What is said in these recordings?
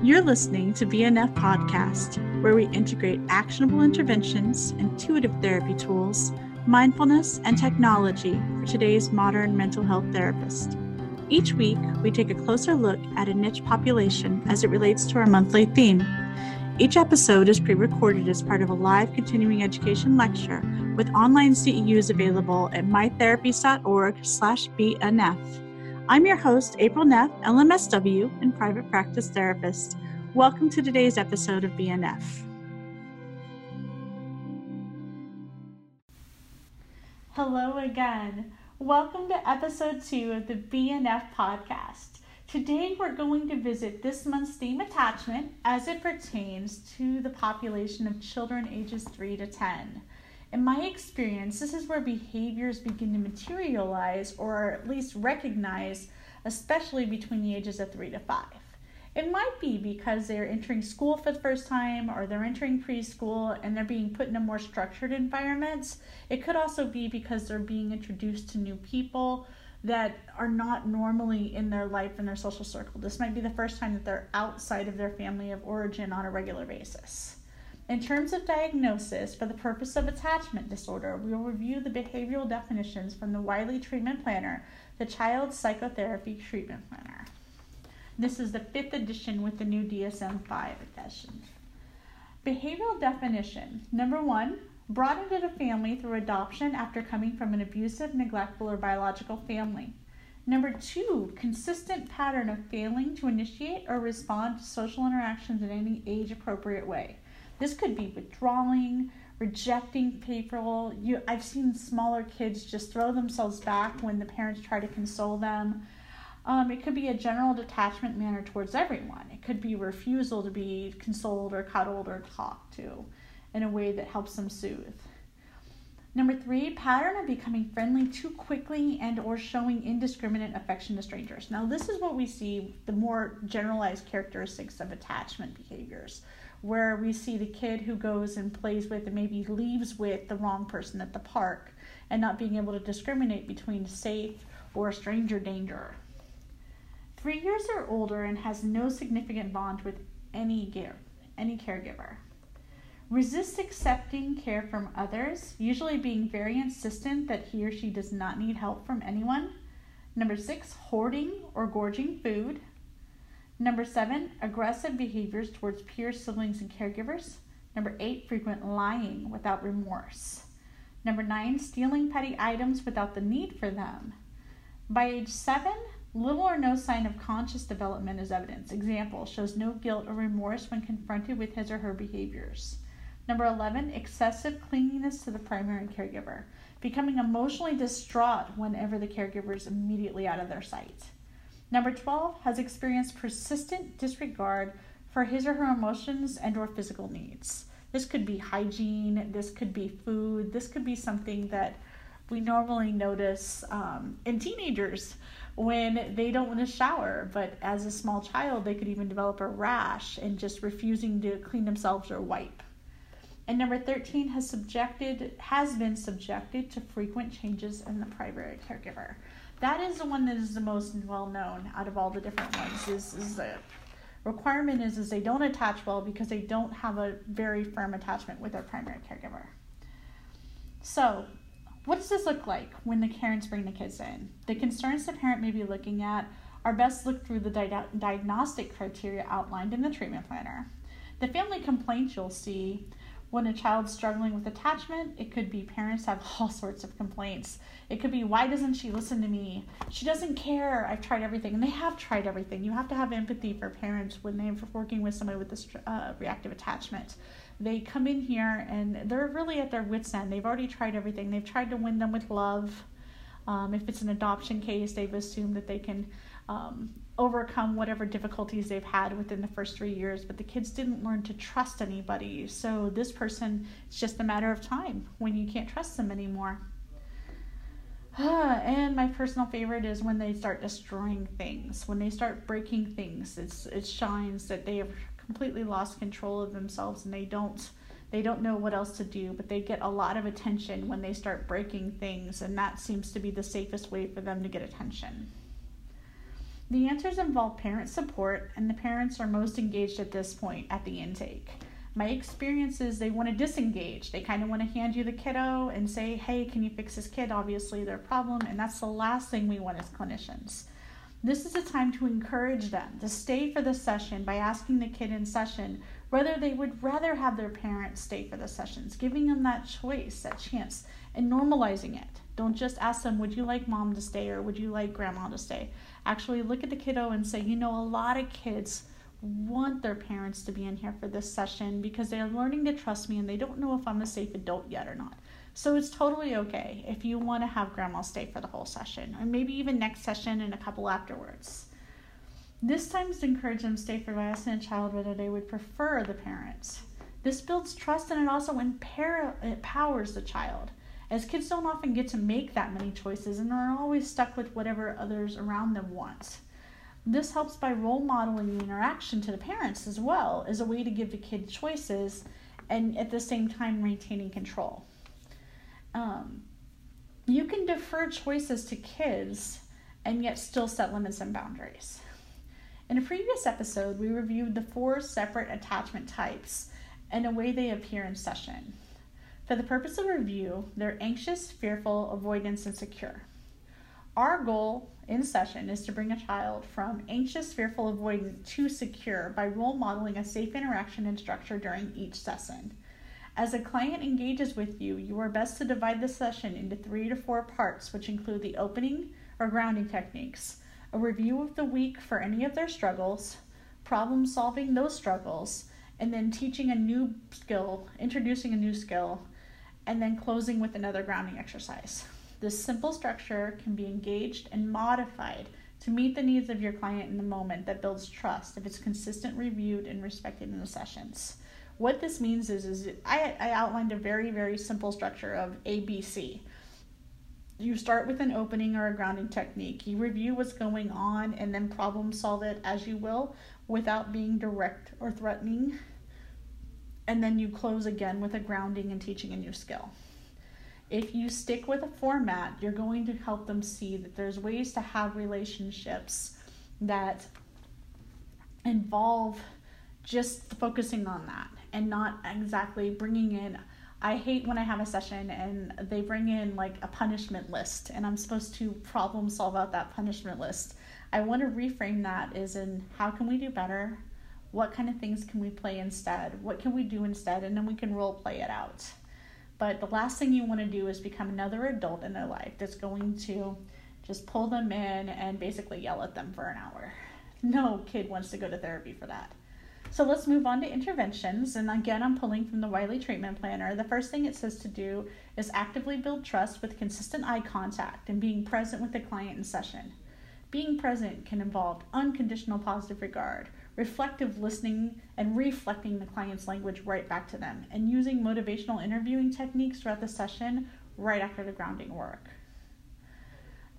You're listening to BNF Podcast, where we integrate actionable interventions, intuitive therapy tools, mindfulness, and technology for today's modern mental health therapist. Each week, we take a closer look at a niche population as it relates to our monthly theme. Each episode is pre recorded as part of a live continuing education lecture with online CEUs available at mytherapist.org/slash BNF. I'm your host, April Neff, LMSW and private practice therapist. Welcome to today's episode of BNF. Hello again. Welcome to episode two of the BNF podcast. Today we're going to visit this month's theme attachment as it pertains to the population of children ages 3 to 10. In my experience, this is where behaviors begin to materialize or at least recognize, especially between the ages of three to five. It might be because they're entering school for the first time or they're entering preschool and they're being put in a more structured environments. It could also be because they're being introduced to new people that are not normally in their life and their social circle. This might be the first time that they're outside of their family of origin on a regular basis. In terms of diagnosis, for the purpose of attachment disorder, we will review the behavioral definitions from the Wiley Treatment Planner, the Child Psychotherapy Treatment Planner. This is the fifth edition with the new DSM 5 edition. Behavioral definition number one, brought into the family through adoption after coming from an abusive, neglectful, or biological family. Number two, consistent pattern of failing to initiate or respond to social interactions in any age appropriate way. This could be withdrawing, rejecting people. You, I've seen smaller kids just throw themselves back when the parents try to console them. Um, it could be a general detachment manner towards everyone. It could be refusal to be consoled or cuddled or talked to in a way that helps them soothe. Number three, pattern of becoming friendly too quickly and or showing indiscriminate affection to strangers. Now, this is what we see the more generalized characteristics of attachment behaviors where we see the kid who goes and plays with and maybe leaves with the wrong person at the park and not being able to discriminate between safe or stranger danger. Three years or older and has no significant bond with any gear, any caregiver. Resist accepting care from others, usually being very insistent that he or she does not need help from anyone. Number six, hoarding or gorging food. Number seven, aggressive behaviors towards peers, siblings, and caregivers. Number eight, frequent lying without remorse. Number nine, stealing petty items without the need for them. By age seven, little or no sign of conscious development is evidence. Example shows no guilt or remorse when confronted with his or her behaviors. Number 11, excessive clinginess to the primary caregiver, becoming emotionally distraught whenever the caregiver is immediately out of their sight. Number 12 has experienced persistent disregard for his or her emotions and or physical needs. This could be hygiene, this could be food, this could be something that we normally notice um, in teenagers when they don't want to shower, but as a small child, they could even develop a rash and just refusing to clean themselves or wipe. And number 13 has subjected has been subjected to frequent changes in the primary caregiver that is the one that is the most well known out of all the different ones. Is is the requirement is is they don't attach well because they don't have a very firm attachment with their primary caregiver. So, what does this look like when the parents bring the kids in? The concerns the parent may be looking at are best looked through the di- diagnostic criteria outlined in the treatment planner. The family complaints you'll see when a child's struggling with attachment, it could be parents have all sorts of complaints. It could be, why doesn't she listen to me? She doesn't care. I've tried everything. And they have tried everything. You have to have empathy for parents when they're working with somebody with this uh, reactive attachment. They come in here and they're really at their wits' end. They've already tried everything. They've tried to win them with love. Um, if it's an adoption case, they've assumed that they can um, overcome whatever difficulties they've had within the first three years, but the kids didn't learn to trust anybody. So this person, it's just a matter of time when you can't trust them anymore. and my personal favorite is when they start destroying things, when they start breaking things. It's it shines that they have completely lost control of themselves and they don't they don't know what else to do, but they get a lot of attention when they start breaking things, and that seems to be the safest way for them to get attention. The answers involve parent support, and the parents are most engaged at this point at the intake. My experience is they want to disengage. They kind of want to hand you the kiddo and say, hey, can you fix this kid? Obviously, their problem, and that's the last thing we want as clinicians. This is a time to encourage them to stay for the session by asking the kid in session whether they would rather have their parents stay for the sessions, giving them that choice, that chance, and normalizing it. Don't just ask them, would you like mom to stay or would you like grandma to stay? Actually, look at the kiddo and say, you know, a lot of kids want their parents to be in here for this session because they're learning to trust me and they don't know if I'm a safe adult yet or not. So it's totally okay if you want to have grandma stay for the whole session or maybe even next session and a couple afterwards. This time is to encourage them to stay for a child whether they would prefer the parents. This builds trust and it also empowers the child. As kids don't often get to make that many choices and are always stuck with whatever others around them want. This helps by role modeling the interaction to the parents as well as a way to give the kid choices and at the same time maintaining control um, you can defer choices to kids and yet still set limits and boundaries. In a previous episode, we reviewed the four separate attachment types and the way they appear in session. For the purpose of review, they're anxious, fearful, avoidance, and secure. Our goal in session is to bring a child from anxious, fearful, avoidant to secure by role modeling a safe interaction and structure during each session. As a client engages with you, you are best to divide the session into three to four parts, which include the opening or grounding techniques, a review of the week for any of their struggles, problem solving those struggles, and then teaching a new skill, introducing a new skill, and then closing with another grounding exercise. This simple structure can be engaged and modified to meet the needs of your client in the moment that builds trust if it's consistent, reviewed, and respected in the sessions. What this means is, is I, I outlined a very, very simple structure of ABC. You start with an opening or a grounding technique. You review what's going on and then problem solve it as you will without being direct or threatening. And then you close again with a grounding and teaching a new skill. If you stick with a format, you're going to help them see that there's ways to have relationships that involve just focusing on that and not exactly bringing in I hate when I have a session and they bring in like a punishment list and I'm supposed to problem solve out that punishment list. I want to reframe that as in how can we do better? What kind of things can we play instead? What can we do instead? And then we can role play it out. But the last thing you want to do is become another adult in their life that's going to just pull them in and basically yell at them for an hour. No kid wants to go to therapy for that. So let's move on to interventions. And again, I'm pulling from the Wiley Treatment Planner. The first thing it says to do is actively build trust with consistent eye contact and being present with the client in session. Being present can involve unconditional positive regard, reflective listening, and reflecting the client's language right back to them, and using motivational interviewing techniques throughout the session right after the grounding work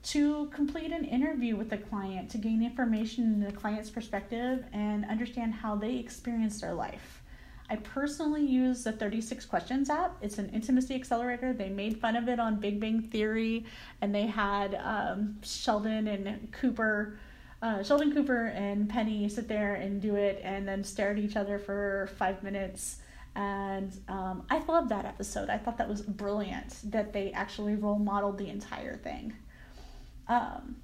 to complete an interview with the client to gain information in the client's perspective and understand how they experience their life. I personally use the 36 Questions app. It's an intimacy accelerator. They made fun of it on Big Bang Theory, and they had um, Sheldon and Cooper, uh, Sheldon Cooper and Penny sit there and do it, and then stare at each other for five minutes. And um, I loved that episode. I thought that was brilliant that they actually role modeled the entire thing. Um,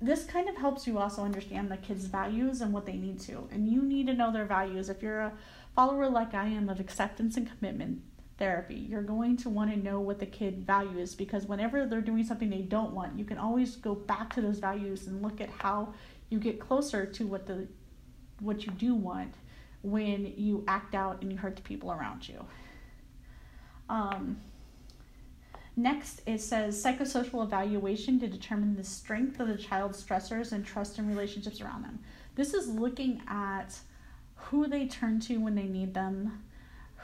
this kind of helps you also understand the kids' values and what they need to. And you need to know their values. If you're a follower like I am of acceptance and commitment therapy, you're going to want to know what the kid values because whenever they're doing something they don't want, you can always go back to those values and look at how you get closer to what the what you do want when you act out and you hurt the people around you. Um, Next, it says psychosocial evaluation to determine the strength of the child's stressors and trust in relationships around them. This is looking at who they turn to when they need them,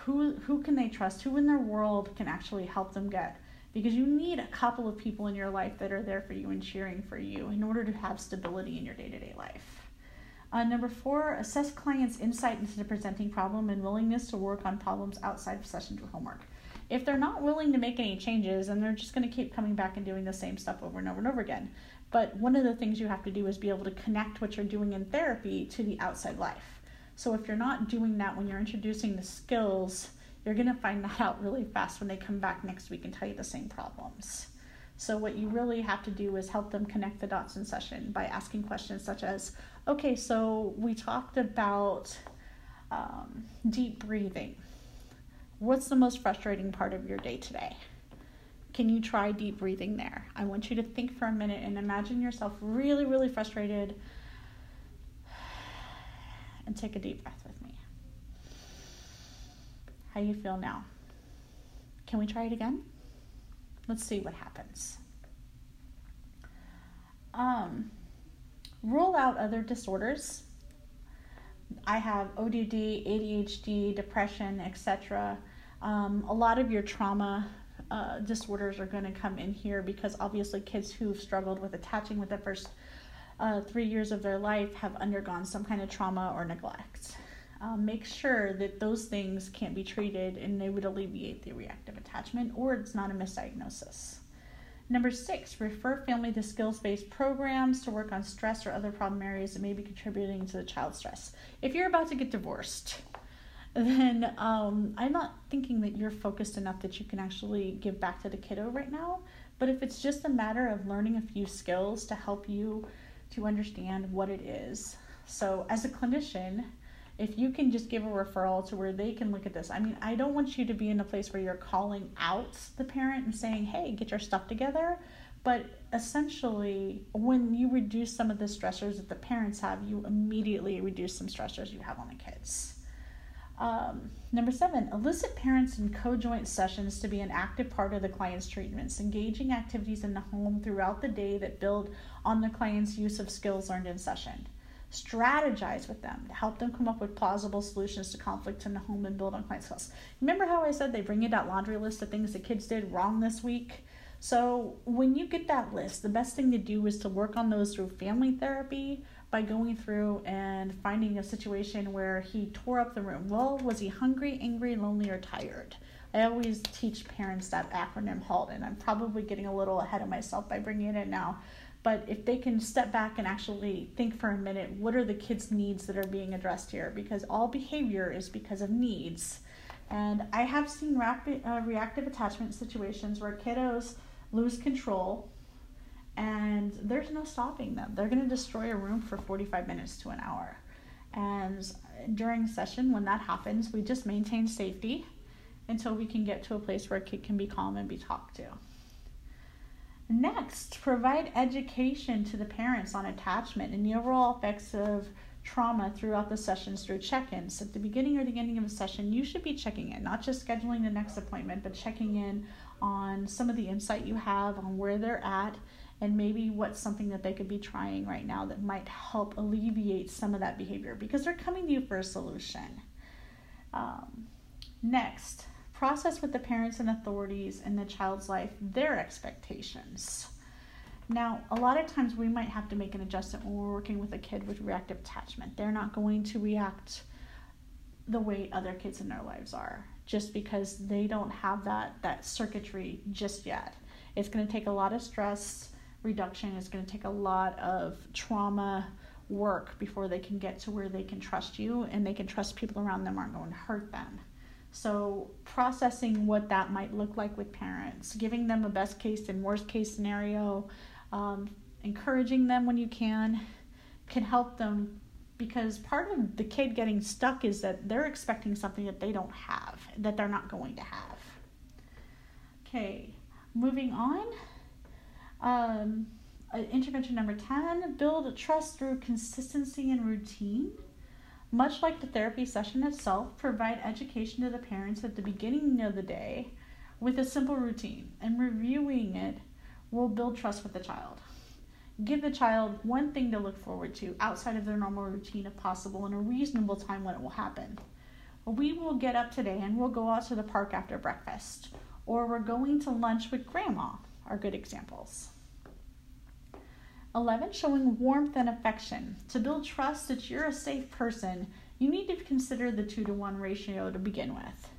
who who can they trust, who in their world can actually help them get because you need a couple of people in your life that are there for you and cheering for you in order to have stability in your day-to-day life. Uh, number four, assess clients' insight into the presenting problem and willingness to work on problems outside of sessions or homework if they're not willing to make any changes and they're just going to keep coming back and doing the same stuff over and over and over again, But one of the things you have to do is be able to connect what you're doing in therapy to the outside life. So if you're not doing that when you're introducing the skills, you're going to find that out really fast when they come back next week and tell you the same problems. So, what you really have to do is help them connect the dots in session by asking questions such as okay, so we talked about um, deep breathing. What's the most frustrating part of your day today? Can you try deep breathing there? I want you to think for a minute and imagine yourself really, really frustrated and take a deep breath with me. How you feel now? Can we try it again? Let's see what happens. Um, rule out other disorders. I have ODD, ADHD, depression, etc. Um, a lot of your trauma uh, disorders are going to come in here because obviously kids who've struggled with attaching with the first uh, three years of their life have undergone some kind of trauma or neglect. Um, make sure that those things can't be treated and they would alleviate the reactive attachment or it's not a misdiagnosis. Number six, refer family to skills based programs to work on stress or other problem areas that may be contributing to the child's stress. If you're about to get divorced, then um, I'm not thinking that you're focused enough that you can actually give back to the kiddo right now. But if it's just a matter of learning a few skills to help you to understand what it is. So, as a clinician, if you can just give a referral to where they can look at this. I mean, I don't want you to be in a place where you're calling out the parent and saying, hey, get your stuff together. But essentially, when you reduce some of the stressors that the parents have, you immediately reduce some stressors you have on the kids. Um, number seven, elicit parents in co-joint sessions to be an active part of the client's treatments, engaging activities in the home throughout the day that build on the client's use of skills learned in session. Strategize with them to help them come up with plausible solutions to conflict in the home and build on client skills. Remember how I said they bring you that laundry list of things the kids did wrong this week? So when you get that list, the best thing to do is to work on those through family therapy by going through and finding a situation where he tore up the room. Well, was he hungry, angry, lonely, or tired? I always teach parents that acronym HALT, and I'm probably getting a little ahead of myself by bringing it in now. But if they can step back and actually think for a minute, what are the kids' needs that are being addressed here? Because all behavior is because of needs. And I have seen rapid, uh, reactive attachment situations where kiddos lose control and there's no stopping them. They're going to destroy a room for 45 minutes to an hour. And during session, when that happens, we just maintain safety until we can get to a place where a kid can be calm and be talked to. Next, provide education to the parents on attachment and the overall effects of trauma throughout the sessions through check ins. At the beginning or the ending of a session, you should be checking in, not just scheduling the next appointment, but checking in on some of the insight you have on where they're at and maybe what's something that they could be trying right now that might help alleviate some of that behavior because they're coming to you for a solution. Um, next, process with the parents and authorities in the child's life their expectations. Now, a lot of times we might have to make an adjustment when we're working with a kid with reactive attachment. They're not going to react the way other kids in their lives are just because they don't have that that circuitry just yet. It's going to take a lot of stress reduction is going to take a lot of trauma work before they can get to where they can trust you and they can trust people around them aren't going to hurt them. So, processing what that might look like with parents, giving them a best case and worst case scenario, um, encouraging them when you can, can help them because part of the kid getting stuck is that they're expecting something that they don't have, that they're not going to have. Okay, moving on. Um, intervention number 10 build trust through consistency and routine. Much like the therapy session itself, provide education to the parents at the beginning of the day with a simple routine, and reviewing it will build trust with the child. Give the child one thing to look forward to outside of their normal routine if possible in a reasonable time when it will happen. We will get up today and we'll go out to the park after breakfast, or we're going to lunch with grandma, are good examples. 11. Showing warmth and affection. To build trust that you're a safe person, you need to consider the 2 to 1 ratio to begin with.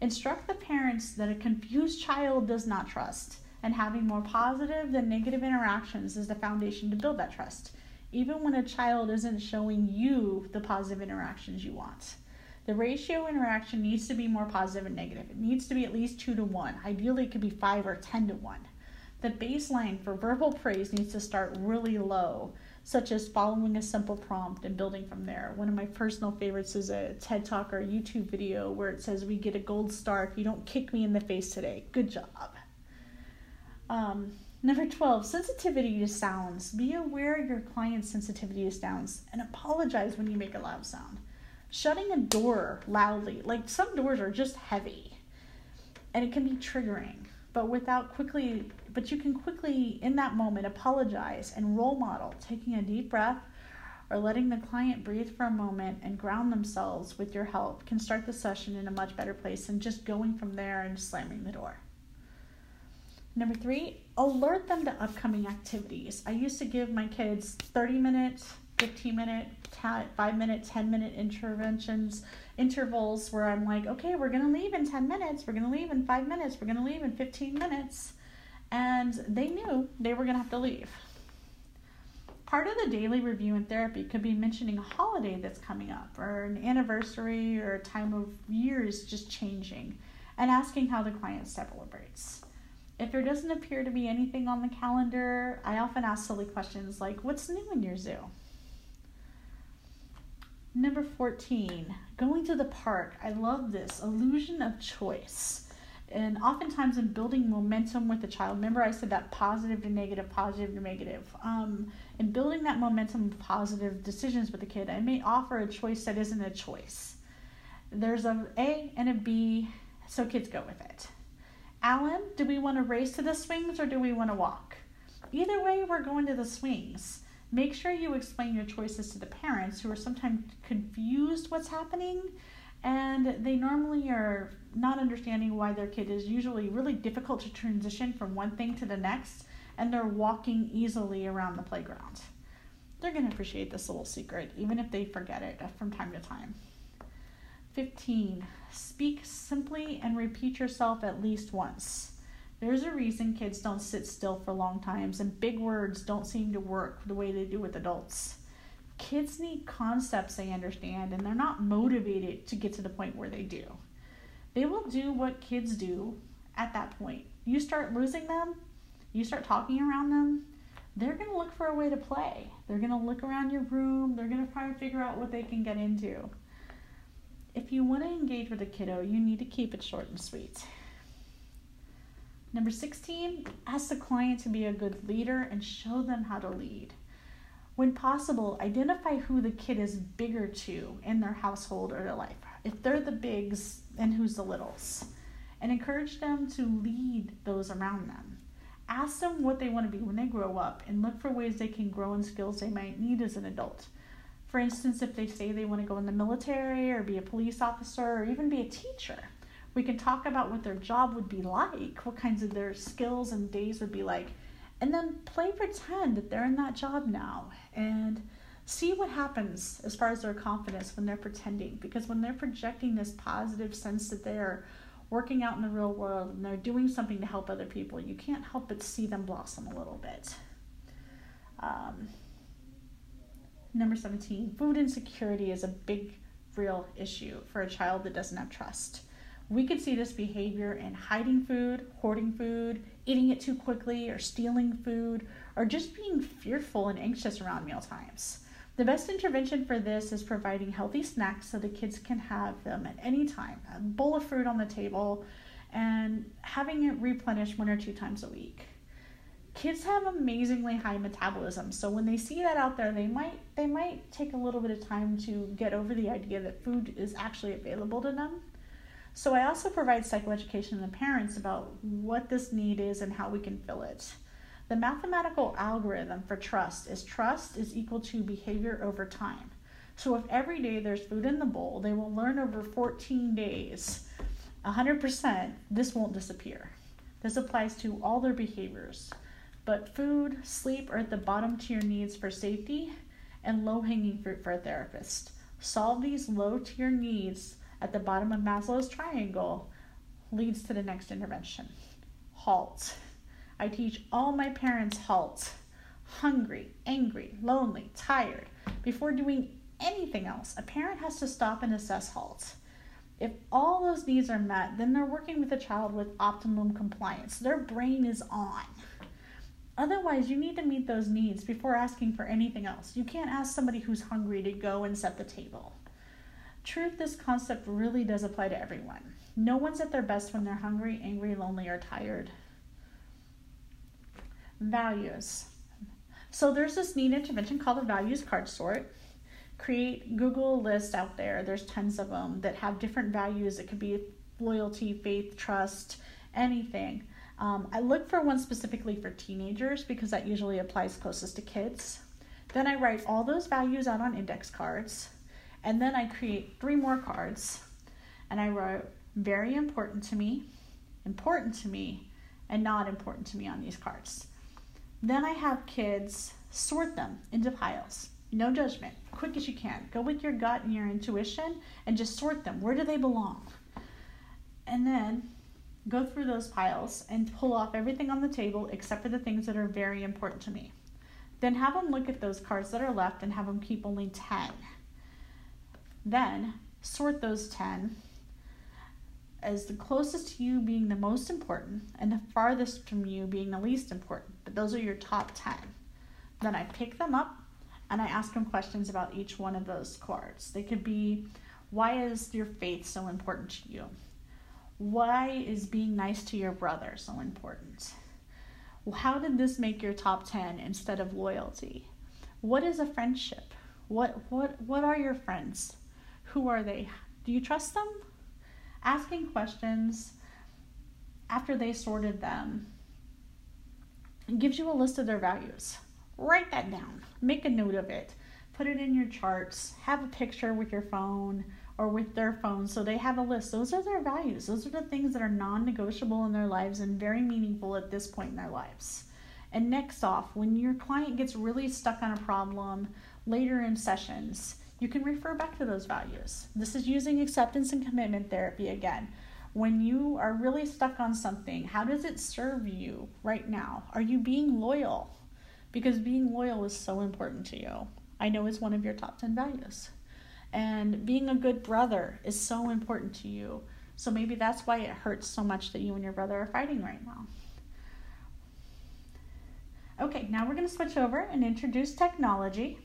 Instruct the parents that a confused child does not trust. And having more positive than negative interactions is the foundation to build that trust, even when a child isn't showing you the positive interactions you want. The ratio interaction needs to be more positive and negative. It needs to be at least two to one. Ideally, it could be five or 10 to one. The baseline for verbal praise needs to start really low, such as following a simple prompt and building from there. One of my personal favorites is a TED Talk or YouTube video where it says, We get a gold star if you don't kick me in the face today. Good job. Um, number 12, sensitivity to sounds. Be aware of your client's sensitivity to sounds and apologize when you make a loud sound shutting a door loudly. Like some doors are just heavy and it can be triggering, but without quickly, but you can quickly in that moment apologize and role model taking a deep breath or letting the client breathe for a moment and ground themselves with your help can start the session in a much better place than just going from there and slamming the door. Number three, alert them to upcoming activities. I used to give my kids 30 minutes 15 minute, 5 minute, 10 minute interventions, intervals where I'm like, okay, we're going to leave in 10 minutes, we're going to leave in 5 minutes, we're going to leave in 15 minutes. And they knew they were going to have to leave. Part of the daily review in therapy could be mentioning a holiday that's coming up, or an anniversary, or a time of year is just changing, and asking how the client celebrates. If there doesn't appear to be anything on the calendar, I often ask silly questions like, What's new in your zoo? Number 14, going to the park. I love this illusion of choice. And oftentimes, in building momentum with the child, remember I said that positive to negative, positive to negative. Um, in building that momentum of positive decisions with the kid, I may offer a choice that isn't a choice. There's a A and a B, so kids go with it. Alan, do we want to race to the swings or do we want to walk? Either way, we're going to the swings. Make sure you explain your choices to the parents who are sometimes confused what's happening and they normally are not understanding why their kid is usually really difficult to transition from one thing to the next and they're walking easily around the playground. They're going to appreciate this little secret even if they forget it from time to time. 15. Speak simply and repeat yourself at least once. There's a reason kids don't sit still for long times, and big words don't seem to work the way they do with adults. Kids need concepts they understand, and they're not motivated to get to the point where they do. They will do what kids do at that point. You start losing them, you start talking around them, they're going to look for a way to play. They're going to look around your room, they're going to try and figure out what they can get into. If you want to engage with a kiddo, you need to keep it short and sweet. Number 16, ask the client to be a good leader and show them how to lead. When possible, identify who the kid is bigger to in their household or their life. If they're the bigs, and who's the littles. And encourage them to lead those around them. Ask them what they want to be when they grow up and look for ways they can grow in skills they might need as an adult. For instance, if they say they want to go in the military or be a police officer or even be a teacher we can talk about what their job would be like, what kinds of their skills and days would be like, and then play pretend that they're in that job now and see what happens as far as their confidence when they're pretending. Because when they're projecting this positive sense that they're working out in the real world and they're doing something to help other people, you can't help but see them blossom a little bit. Um, number 17, food insecurity is a big, real issue for a child that doesn't have trust. We could see this behavior in hiding food, hoarding food, eating it too quickly, or stealing food, or just being fearful and anxious around meal times. The best intervention for this is providing healthy snacks so the kids can have them at any time. A bowl of fruit on the table and having it replenished one or two times a week. Kids have amazingly high metabolism, so when they see that out there, they might they might take a little bit of time to get over the idea that food is actually available to them so I also provide psychoeducation to the parents about what this need is and how we can fill it. The mathematical algorithm for trust is trust is equal to behavior over time. So if every day there's food in the bowl, they will learn over 14 days, 100%, this won't disappear. This applies to all their behaviors. But food, sleep are at the bottom tier needs for safety and low hanging fruit for a therapist. Solve these low tier needs at the bottom of Maslow's triangle leads to the next intervention. Halt. I teach all my parents halt, hungry, angry, lonely, tired. Before doing anything else, a parent has to stop and assess halt. If all those needs are met, then they're working with a child with optimum compliance. Their brain is on. Otherwise, you need to meet those needs before asking for anything else. You can't ask somebody who's hungry to go and set the table. Truth, this concept really does apply to everyone. No one's at their best when they're hungry, angry, lonely, or tired. Values. So there's this neat intervention called the values card sort. Create Google list out there. There's tons of them that have different values. It could be loyalty, faith, trust, anything. Um, I look for one specifically for teenagers because that usually applies closest to kids. Then I write all those values out on index cards. And then I create three more cards. And I wrote very important to me, important to me, and not important to me on these cards. Then I have kids sort them into piles. No judgment, quick as you can. Go with your gut and your intuition and just sort them. Where do they belong? And then go through those piles and pull off everything on the table except for the things that are very important to me. Then have them look at those cards that are left and have them keep only 10. Then sort those 10 as the closest to you being the most important and the farthest from you being the least important. But those are your top 10. Then I pick them up and I ask them questions about each one of those cards. They could be why is your faith so important to you? Why is being nice to your brother so important? How did this make your top 10 instead of loyalty? What is a friendship? What what what are your friends? Who are they? Do you trust them? asking questions after they sorted them gives you a list of their values. Write that down, make a note of it, put it in your charts, have a picture with your phone or with their phone so they have a list. Those are their values. Those are the things that are non negotiable in their lives and very meaningful at this point in their lives. And next off, when your client gets really stuck on a problem later in sessions, you can refer back to those values. This is using acceptance and commitment therapy again. When you are really stuck on something, how does it serve you right now? Are you being loyal? Because being loyal is so important to you. I know it's one of your top 10 values. And being a good brother is so important to you. So maybe that's why it hurts so much that you and your brother are fighting right now. Okay, now we're going to switch over and introduce technology.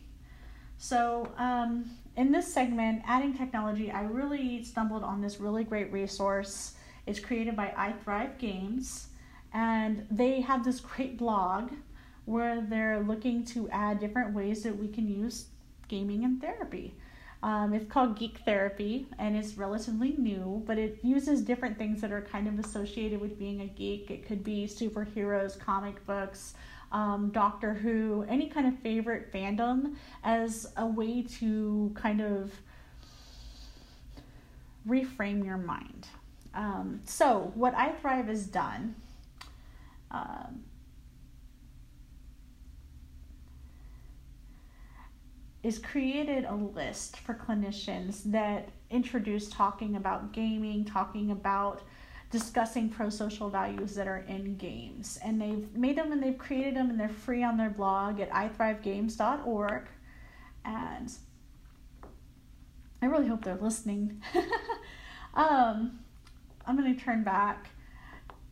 So, um, in this segment, adding technology, I really stumbled on this really great resource. It's created by I Thrive Games, and they have this great blog where they're looking to add different ways that we can use gaming and therapy. Um, it's called Geek Therapy and it's relatively new, but it uses different things that are kind of associated with being a geek. It could be superheroes, comic books, um, Doctor Who, any kind of favorite fandom as a way to kind of reframe your mind. Um, so, what iThrive has done. Um, is created a list for clinicians that introduce talking about gaming, talking about discussing pro social values that are in games. And they've made them and they've created them and they're free on their blog at ithrivegames.org. And I really hope they're listening. um, I'm going to turn back.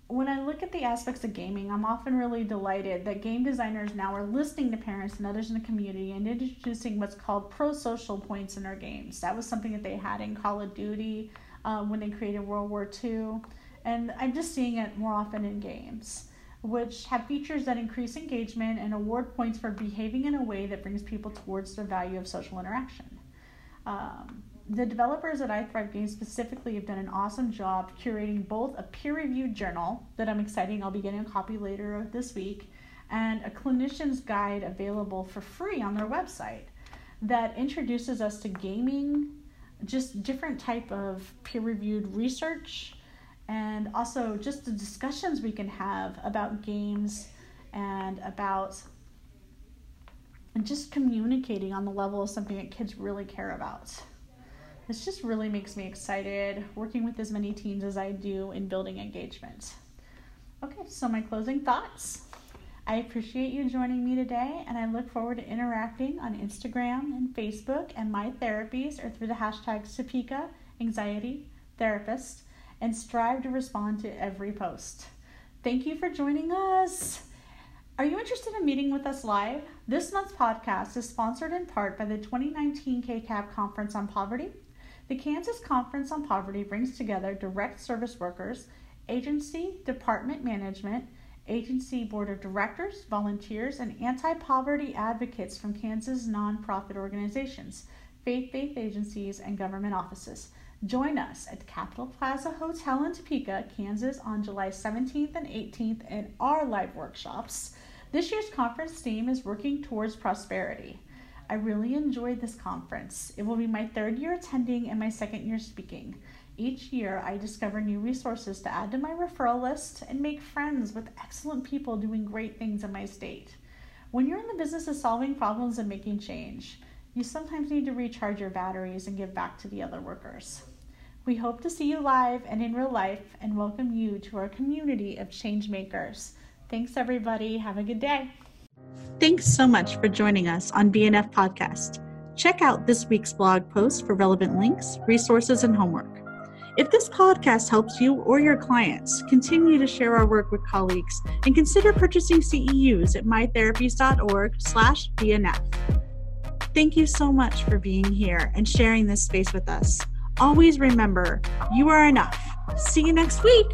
When I look at the aspects of gaming, I'm often really delighted that game designers now are listening to parents and others in the community and introducing what's called pro social points in their games. That was something that they had in Call of Duty um, when they created World War II. And I'm just seeing it more often in games, which have features that increase engagement and award points for behaving in a way that brings people towards the value of social interaction. Um, the developers at iThrive Games specifically have done an awesome job curating both a peer reviewed journal that I'm excited I'll be getting a copy later this week and a clinician's guide available for free on their website that introduces us to gaming, just different type of peer reviewed research and also just the discussions we can have about games and about and just communicating on the level of something that kids really care about. This just really makes me excited working with as many teens as I do in building engagement. Okay, so my closing thoughts. I appreciate you joining me today, and I look forward to interacting on Instagram and Facebook and my therapies or through the hashtag Topeka Anxiety Therapist and strive to respond to every post. Thank you for joining us. Are you interested in meeting with us live? This month's podcast is sponsored in part by the 2019 KCAP Conference on Poverty. The Kansas Conference on Poverty brings together direct service workers, agency, department management, agency board of directors, volunteers, and anti poverty advocates from Kansas nonprofit organizations, faith based agencies, and government offices. Join us at the Capitol Plaza Hotel in Topeka, Kansas on July 17th and 18th in our live workshops. This year's conference theme is Working Towards Prosperity. I really enjoyed this conference. It will be my third year attending and my second year speaking. Each year, I discover new resources to add to my referral list and make friends with excellent people doing great things in my state. When you're in the business of solving problems and making change, you sometimes need to recharge your batteries and give back to the other workers. We hope to see you live and in real life and welcome you to our community of change makers. Thanks, everybody. Have a good day. Thanks so much for joining us on BNF Podcast. Check out this week's blog post for relevant links, resources, and homework. If this podcast helps you or your clients, continue to share our work with colleagues and consider purchasing CEUs at mytherapies.org slash BNF. Thank you so much for being here and sharing this space with us. Always remember, you are enough. See you next week.